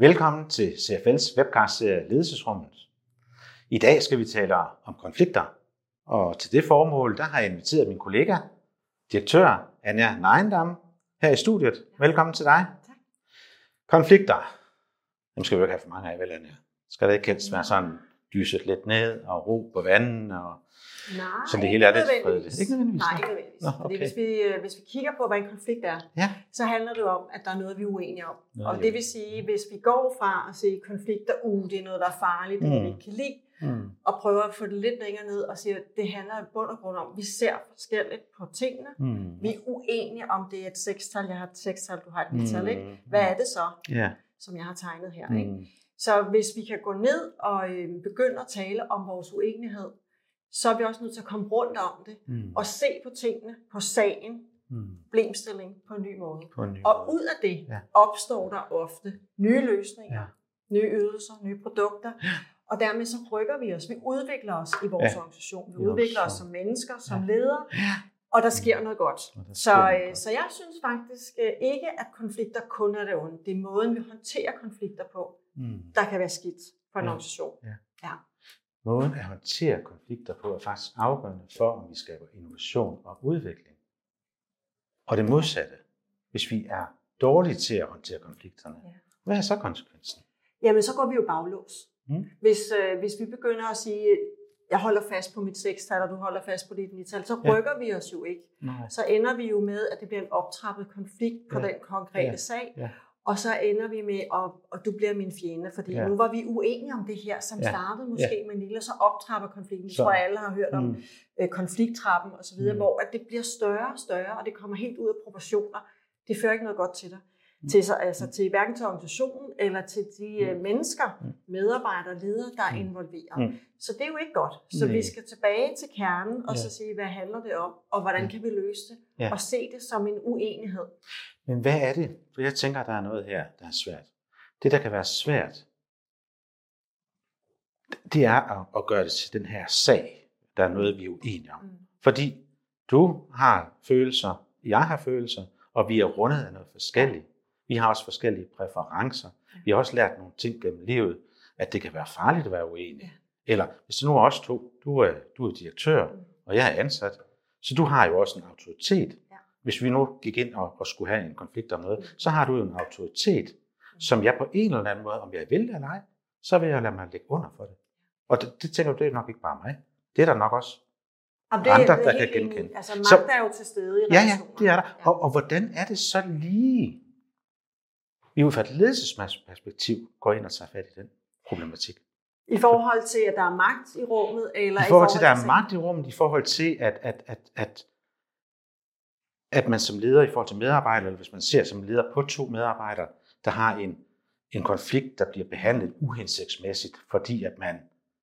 Velkommen til CFL's webcast-serie Ledelsesrummet. I dag skal vi tale om konflikter, og til det formål der har jeg inviteret min kollega, direktør Anja Neindam, her i studiet. Velkommen til dig. Tak. Konflikter, dem skal vi jo ikke have for mange af, vel Anja? Skal det ikke helst være sådan lyset lidt ned og ro på vandet og Nej, Så det hele er lidt fredeligt. Ikke nødvendigvis, Nej, nå. ikke nødvendigvis. Nå, Fordi okay. hvis, vi, øh, hvis vi kigger på, hvad en konflikt er, Ja. så handler det om, at der er noget, vi er uenige om. Noget, og det vil sige, hvis vi går fra at se konflikter, uh, det er noget, der er farligt, det Mm. mm. vi ikke kan lide, Mm. og prøver at få det lidt længere ned og siger, at det handler i bund og grund om, at vi ser forskelligt på tingene. Mm. Vi er uenige om det er et sekstal, jeg har et sekstal, du har et nital, Mm. ikke? Hvad er det så, Ja. som jeg har tegnet her? Ikke? Så hvis vi kan gå ned og øh, begynde at tale om vores uenighed, så er vi også nødt til at komme rundt om det, Mm. og se på tingene, på sagen, Mm. problemstilling på en ny måde. På en ny Og måde. ud af det Ja. ja. opstår der ofte nye løsninger, Ja. ja. nye ydelser, nye produkter, og dermed så rykker vi os. Vi udvikler os i vores Ja. ja. organisation. Vi udvikler os som mennesker, som Ja. ledere, Ja. og der sker noget godt. Der Så, sker noget øh, godt. så jeg synes faktisk øh, ikke, at konflikter kun er det onde. Det er måden, vi håndterer konflikter på, Mm. der kan være skidt for en Ja. organisation. Måden at håndtere konflikter på er faktisk afgørende for, om vi skaber innovation og udvikling. Og det modsatte, hvis vi er dårlige til at håndtere konflikterne, Ja. hvad er så konsekvensen? Jamen, så går vi jo baglås. Mm. Hvis, øh, hvis vi begynder at sige, jeg holder fast på mit sekstal, og du holder fast på dit nital, så Ja. rykker vi os jo ikke. Nej. Så ender vi jo med, at det bliver en optrappet konflikt på Ja. den konkrete Ja. sag. Ja. Og så ender vi med, at, at du bliver min fjende, fordi Ja. nu var vi uenige om det her, som Ja. startede måske ja. med en lille, og så optrapper konflikten. Så- tror jeg, alle har hørt om Mm. øh, konflikttrappen osv., Mm. hvor at det bliver større og større, og det kommer helt ud af proportioner. Det fører ikke noget godt til dig. Mm. Mm. Til, så, altså til hverken til organisationen eller til de øh, Mm. mennesker, Mm. medarbejdere, ledere, der er Mm. involveret. Mm. Så det er jo ikke godt. Så Nej. vi skal tilbage til kernen og Ja. så sige, hvad handler det om, og hvordan kan vi løse det? Ja. Og se det som en uenighed. Men hvad er det? For jeg tænker, at der er noget her, der er svært. Det, der kan være svært, det er at, at gøre det til den her sag, der er noget, vi er uenige om. Mm. Fordi du har følelser, jeg har følelser, og vi er rundet af noget forskelligt. Vi har også forskellige præferencer. Vi har også lært nogle ting gennem livet, at det kan være farligt at være uenig. Eller hvis det nu er os to, du er, du er direktør, Mm. og jeg er ansat, så du har jo også en autoritet. Ja. Hvis vi nu gik ind og, og skulle have en konflikt om noget, så har du jo en autoritet, som jeg på en eller anden måde, om jeg vil det eller ej, så vil jeg lade mig lægge under for det. Og det, det tænker du, det er nok ikke bare mig. Det er der nok også Og Andre, det er der kan enig genkende. Altså Så- magt er jo til stede i Ja, ja, det er der. Og, og hvordan er det så lige, vi ud fra et ledelsesperspektiv går ind og tager fat i den problematik? I forhold til, at der er magt i rummet, eller I forhold til, at der er magt i rummet, i forhold til, at, at, at, at, at man som leder i forhold til medarbejdere, eller hvis man ser som leder på to medarbejdere, der har en, en konflikt, der bliver behandlet uhensigtsmæssigt, fordi at man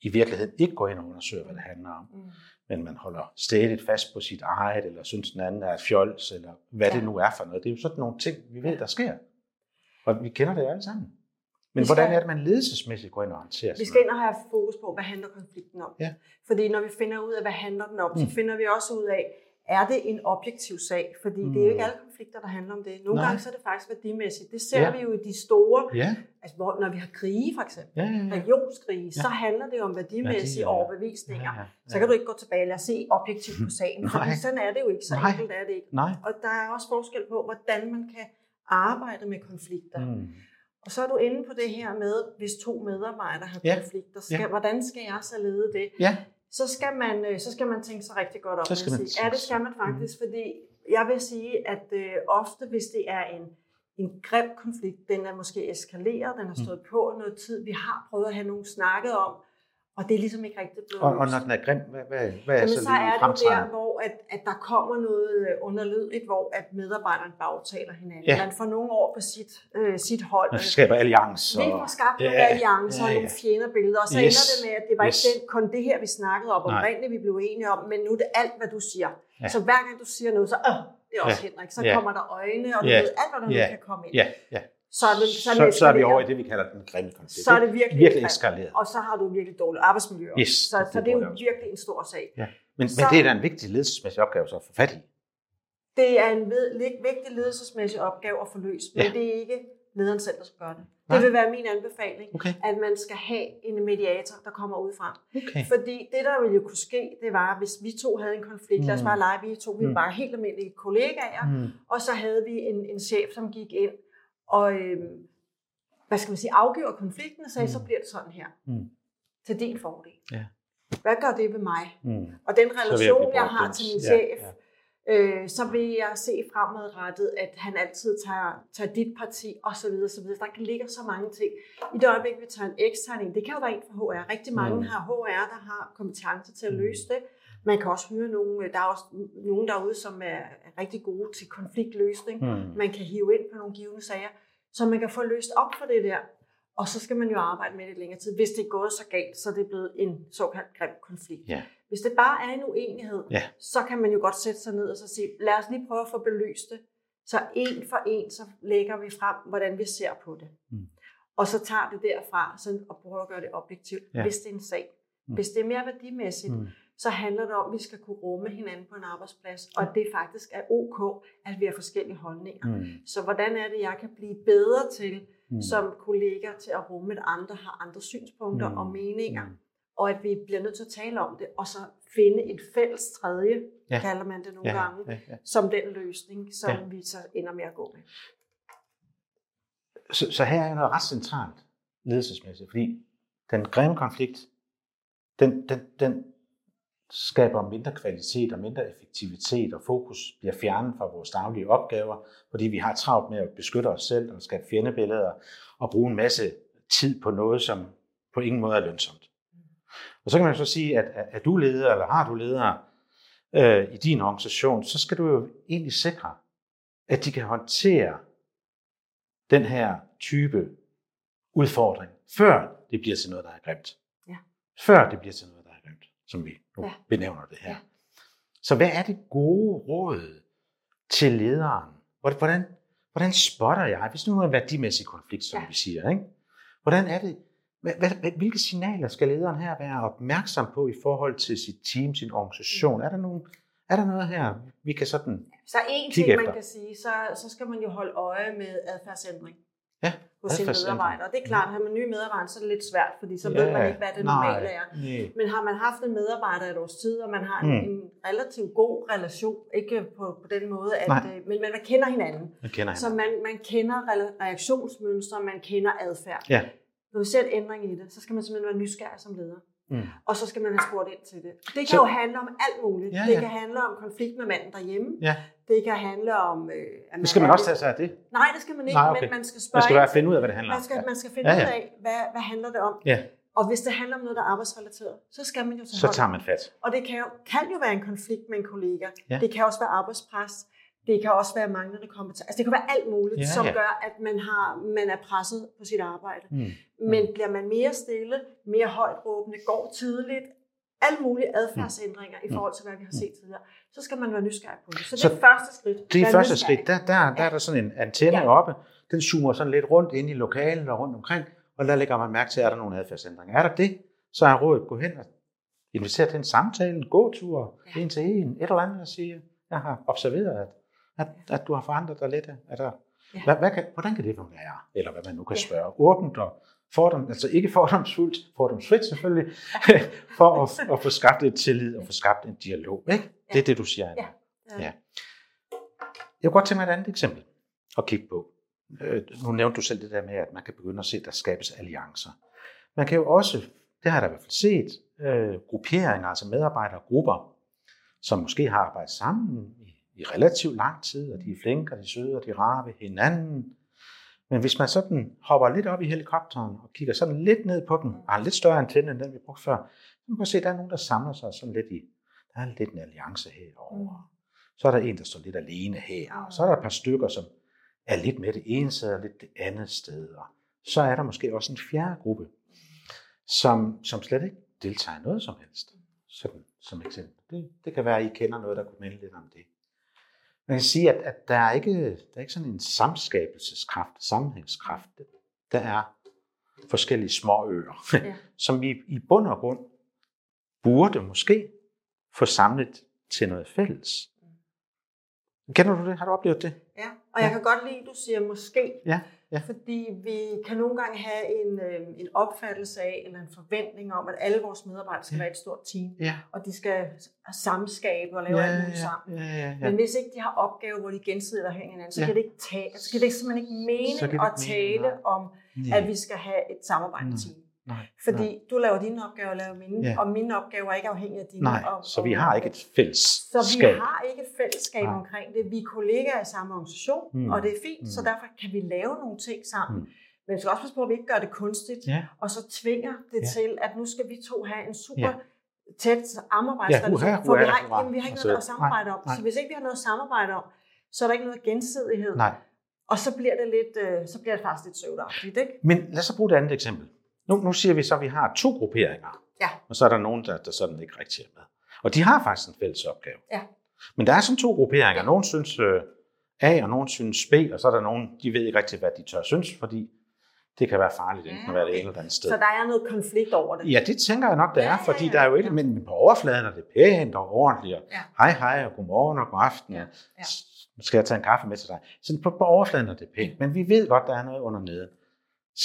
i virkeligheden ikke går ind og undersøger, hvad det handler om, Mm. men man holder stædigt fast på sit eget, eller synes den anden er fjols, eller hvad ja. det nu er for noget. Det er jo sådan nogle ting, vi ved, der sker. Og vi kender det jo alle sammen. Men Vi skal- hvordan er det, man ledelsesmæssigt går ind og håndterer Vi skal ind og have fokus på, hvad handler konflikten om. Ja. Fordi når vi finder ud af, hvad handler den om, Mm. så finder vi også ud af, er det en objektiv sag? Fordi mm. det er jo ikke Mm. alle konflikter, der handler om det. Nogle Nej. gange så er det faktisk værdimæssigt. Det ser Ja. ja. vi jo i de store, Ja, altså hvor, når vi har krige for eksempel, ja, ja. ja. regionskrige, Ja. så handler det om værdimæssige Værdier, ja. overbevisninger. Ja, ja, Så kan du ikke gå tilbage og se objektivt på sagen, fordi sådan er det jo ikke. Så Nej. enkelt er det ikke. Nej. Og der er også forskel på, hvordan man kan arbejde med konflikter. Mm. Og så er du inde på det her med, hvis to medarbejdere har Ja. konflikter, skal, Ja. hvordan skal jeg så lede det? Ja, Så skal man, øh, så skal man tænke sig rigtig godt om. Så skal man sige. Ja, det skal man sig- faktisk, fordi jeg vil sige, at øh, ofte hvis det er en, en grim konflikt, den er måske eskaleret, den har Mm. stået på noget tid, vi har prøvet at have nogen snakket om, og det er ligesom ikke rigtig blevet og, og når den er grim, hvad, hvad, hvad er så så er det der, hvor at, at der kommer noget øh, underlydigt, hvor at medarbejderne bagtaler hinanden. Ja. Man får nogle år på sit, øh, sit hold. Man skaber alliancer. Vi får skabt nogle Ja, alliancer og ja, nogle ja. fjendebilleder, og så Yes, ender det med, at det var yes. ikke den, kun det her, vi snakkede om oprindeligt, vi blev enige om, men nu er det alt, hvad du siger. Ja. Så hver gang du siger noget, så øh, det er også Ja. Henrik, så Ja. kommer der øjne, og du Ja. ved alt, hvad der Ja. nu kan komme ind. Ja, ja. Så er, det, så, så, så er vi over i det, vi kalder den grimme konflikt. Så er det virkelig, virkelig eskaleret. Og så har du virkelig dårligt arbejdsmiljø. Yes, så, det så det er jo virkelig en stor sag. Ja. Men, Så- men det er da en vigtig ledelsesmæssig opgave så at få fat i. Det er en vigtig ledelsesmæssig opgave at få løst, men Ja. det er ikke lederen selv, der skal gøre det. Nej. Det vil være min anbefaling, Okay. at man skal have en mediator, der kommer ud fra. okay. Fordi det, der ville jo kunne ske, det var, hvis vi to havde en konflikt, lad os Mm. bare lege, vi to, vi var Mm. bare helt almindelige kollegaer, Mm. og så havde vi en, en chef, som gik ind og, øhm, hvad skal man sige, afgjorde konflikten og sagde, Mm. så bliver det sådan her. Mm. Til din fordel. Ja. Hvad gør det ved mig? Mm. Og den jeg relation, blive jeg har til min Ja, chef, ja. øh, så vil jeg se fremadrettet, at han altid tager, tager dit parti osv. osv. Der kan ligge så mange ting. I det øjeblik, vi tager en ekstern det kan jo være en fra HR. Rigtig mange Mm. har HR, der har kompetence til at Mm. løse det. Man kan også høre nogen, der er også nogen derude, som er rigtig gode til konfliktløsning. Mm. Man kan hive ind på nogle givende sager, så man kan få løst op for det der. Og så skal man jo arbejde med det længere tid. Hvis det er gået så galt, så er det blevet en såkaldt grim konflikt. Ja. Hvis det bare er en uenighed, Ja. så kan man jo godt sætte sig ned og så sige, lad os lige prøve at få belyst det. Så en for en, så lægger vi frem, hvordan vi ser på det. Mm. Og så tager det derfra sådan, og prøver at gøre det objektivt, ja. hvis det er en sag. Mm. Hvis det er mere værdimæssigt, Mm. Så handler det om, at vi skal kunne rumme hinanden på en arbejdsplads, og at det faktisk er ok, at vi har forskellige holdninger. Mm. Så hvordan er det, jeg kan blive bedre til Mm. som kollega til at rumme, at andre har andre synspunkter Mm. og meninger, Mm. og at vi bliver nødt til at tale om det, og så finde et fælles tredje, Ja. kalder man det nogle Ja, gange, ja, ja. som den løsning, som ja. vi så ender med at gå med. Så, så her er noget ret centralt ledelsesmæssigt, fordi den grimme konflikt, den, den, den skaber mindre kvalitet og mindre effektivitet, og fokus bliver fjernet fra vores daglige opgaver, fordi vi har travlt med at beskytte os selv og skabe fjendebilleder og bruge en masse tid på noget, som på ingen måde er lønsomt. Og så kan man så sige, at er du leder, eller har du ledere øh, i din organisation, så skal du jo egentlig sikre, at de kan håndtere den her type udfordring, før det bliver til noget, der er grimt. Ja. Før det bliver til noget, som vi nu ja. Benævner det her. Ja. Så hvad er det gode råd til lederen? Hvordan- Hvordan, spotter jeg, hvis nu er en værdimæssig konflikt, som ja. Vi siger, ikke? hvordan er det, hvad, hvilke signaler skal lederen her være opmærksom på i forhold til sit team, sin organisation? Er der, nogen, er der noget her, vi kan sådan... Så en ting, efter. man kan sige, så, så skal man jo holde øje med adfærdsændring Ja, hos sine medarbejdere. Det er klart, at har man nye medarbejdere, så er det lidt svært, fordi så Ja, ved man ikke, hvad det normale er. Nej. Men har man haft en medarbejder et års tid, og man har en, Mm. en relativt god relation, ikke på, på den måde, at, Nej. øh, men man, man kender hinanden. Jeg kender Så hende. man, man kender re- reaktionsmønstre, man kender adfærd. Ja. Når vi ser en ændring i det, så skal man simpelthen være nysgerrig som leder. Mm. Og så skal man have spurgt ind til det. Det kan Så- så, jo handle om alt muligt. Ja, Det ja. kan handle om konflikt med manden derhjemme. Ja. Det kan handle om... Øh, at Det skal man også tage sig af det. Nej, det skal man ikke, Nej, okay. men man skal Man spørge skal ind bare finde ud af, hvad det handler om. man skal, Ja. man skal finde Ja, ja, ud af, hvad, hvad handler det om. Ja. Og hvis det handler om noget, der er arbejdsrelateret, så skal man jo tage Så hånd tager man fat. og det kan jo, kan jo være en konflikt med en kollega. Ja. Det kan også være arbejdspres. Det kan også være manglende kompetence. Altså det kan være alt muligt, Ja, som ja. gør, at man, har, man er presset på sit arbejde. Mm. Men bliver man mere stille, mere højt råbende, går tidligt, alle mulige adfærdsændringer i Mm. forhold til, hvad vi har set tidligere, så skal man være nysgerrig på det. Så det Så er første skridt. Det er første nysgerrig. skridt. Der, der, der er der sådan en antenne Ja. oppe. Den zoomer sådan lidt rundt ind i lokalet og rundt omkring. Og der lægger man mærke til, at der er nogle adfærdsændringer. Er der det, så er rådet gå hen og invitere til en samtale, en gåtur, Ja. en til en, et eller andet, og sige, jeg har observeret, at, at, at du har forandret dig lidt. Er der, Ja. hvad, hvad kan, hvordan kan det være? Eller hvad man nu kan Ja. spørge. Åbent og fordom, altså ikke fordomsfuldt, fordomsfrit selvfølgelig, for at, at få skabt et tillid og få skabt en dialog. Ikke? Det er det, du siger. Anna. Ja. Ja. Jeg kunne godt tænke mig et andet eksempel at kigge på. Øh, Nu nævnte du selv det der med, at man kan begynde at se, at der skabes alliancer. Man kan jo også, det har jeg da i hvert fald set, øh, grupperinger, altså medarbejdergrupper, som måske har arbejdet sammen i, i relativt lang tid, og de er flinke, og de er søde, og de er rare ved hinanden. Men hvis man sådan hopper lidt op i helikopteren og kigger sådan lidt ned på den, og har en lidt større antenne end den, vi brugte før, så kan man se, at der er nogen, der samler sig sådan lidt i, der er lidt en alliance herovre. Så er der en, der står lidt alene her, og så er der et par stykker, som er lidt med det ene sted og lidt det andet sted. Og så er der måske også en fjerde gruppe, som, som slet ikke deltager i noget som helst. Sådan som eksempel. Det, det kan være, at I kender noget, der kunne minde lidt om det. Man kan sige, at, at der, er ikke, der er ikke sådan en samskabelseskraft, sammenhængskraft. Der er forskellige små øer, Ja. som vi i bund og grund burde måske få samlet til noget fælles. Kender du det? Har du oplevet det? Ja, og jeg kan godt lide, at du siger måske, Ja, ja. fordi vi kan nogle gange have en, øh, en opfattelse af, eller en forventning om, at alle vores medarbejdere skal Ja. være et stort team, Ja, og de skal samskabe og lave alt muligt sammen. ja, ja, ja. Men hvis ikke de har opgaver, hvor de gensidigt afhænger af hinanden, så Ja. kan det ikke tage, så kan det simpelthen ikke giver at ikke tale nej. om, at vi skal have et samarbejdende Nej. team. Nej, Fordi du laver dine opgaver, og laver mine, Ja. og mine opgaver er ikke afhængige af dine. nej, og, så vi har ikke et fælles Så vi har ikke et fællesskab Nej. omkring det. Vi er kollegaer i samme organisation, Mm. og det er fint, mm. så derfor kan vi lave nogle ting sammen. Mm. Men vi skal også passe på, at vi ikke gør det kunstigt, Ja, og så tvinger det Ja. til, at nu skal vi to have en super Ja. tæt Ja, samarbejdsrelation. huha, for vi har, jamen, vi har ikke Altså, noget at samarbejde om. nej. Så hvis ikke vi har noget at samarbejde om, så er der ikke noget gensidighed. nej. Og så bliver det lidt, øh, så bliver det faktisk lidt søvdagtigt, ikke? Men lad os så bruge et andet eksempel. Nu, nu siger vi så, at vi har to grupperinger. Ja. Og så er der nogen, der, der sådan ikke rigtig er med. Og de har faktisk en fælles opgave. Ja. Men der er sådan to grupperinger. Nogen synes øh, A, og nogen synes B, og så er der nogen, de ved ikke rigtig, hvad de tør synes, fordi det kan være farligt enten at være det ene eller det andet sted. Så der er noget konflikt over det. Ja, det tænker jeg nok, der Ja, er, ja, fordi ja, der er jo ikke, ja. men på overfladen er det pænt og ordentligt, og Ja. hej hej og godmorgen og god aften, Ja, og ja. skal jeg tage en kaffe med til dig. Så på, på overfladen er det pænt, men vi ved godt, der er noget under neden.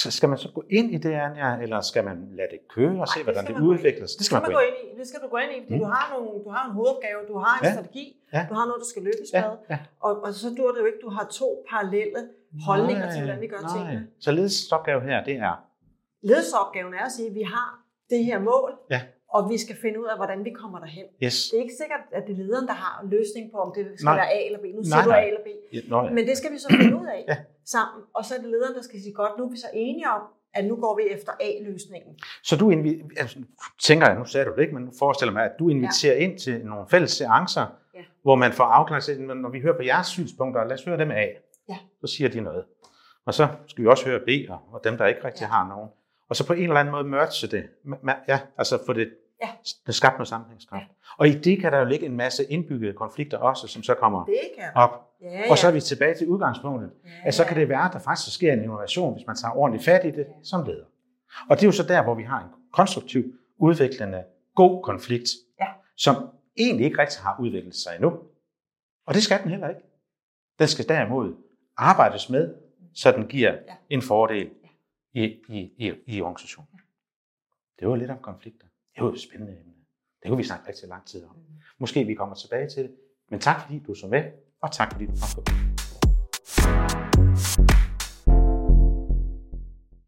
Så skal man så gå ind i det, Anja, eller skal man lade det køre og se, det hvordan det udvikler sig? Det skal man gå ind i. Det skal du gå ind i, fordi Mm. du har nogle, du har en hovedopgave, du har en Ja. strategi, Ja. du har noget, du skal lykkes Ja, med, ja. og, og så dur det jo ikke, du har to parallelle holdninger til, hvordan vi gør nej. tingene. Så ledelsens opgave her, det er, Ledelsesopgaven er at sige, at vi har det her mål, Ja. Og vi skal finde ud af, hvordan vi kommer derhen. yes, Det er ikke sikkert, at det er lederen, der har løsning på, om det skal Nej. være A eller B. Nu siger Nej, du A nej. eller B. ja, nå, ja. Men det skal vi så finde ud af Ja. sammen. Og så er det lederen, der skal sige, godt, nu er vi så enige om, at nu går vi efter A-løsningen. Så du invi- altså, tænker jeg, nu sagde du det ikke, men nu forestiller mig, at du inviterer ja. ind til nogle fælles seancer, Ja. hvor man får afklaret, når vi hører på jeres synspunkter, lad os høre dem af. Ja. Så siger de noget. Og så skal vi også høre B, og, dem, der ikke rigtig Ja. har nogen. Og så på en eller anden måde merge det. Ja, altså få det, Ja. det skabt noget sammenhængskraft. Og i det kan der jo ligge en masse indbyggede konflikter også, som så kommer Det kan op. Ja, ja. Og så er vi tilbage til udgangspunktet. ja, at så kan det være, at der faktisk sker en innovation, hvis man tager ordentligt fat i det Ja. som leder. Og det er jo så der, hvor vi har en konstruktiv, udviklende, god konflikt, Ja. som egentlig ikke rigtig har udviklet sig endnu. Og det skal den heller ikke. Den skal derimod arbejdes med, så den giver Ja. en fordel i, i, i, i organisationen. Det var lidt om konflikter. Det var et spændende emne. Det kunne vi snakke rigtig lang tid om. Måske vi kommer tilbage til det. Men tak fordi du så med, og tak fordi du kom på.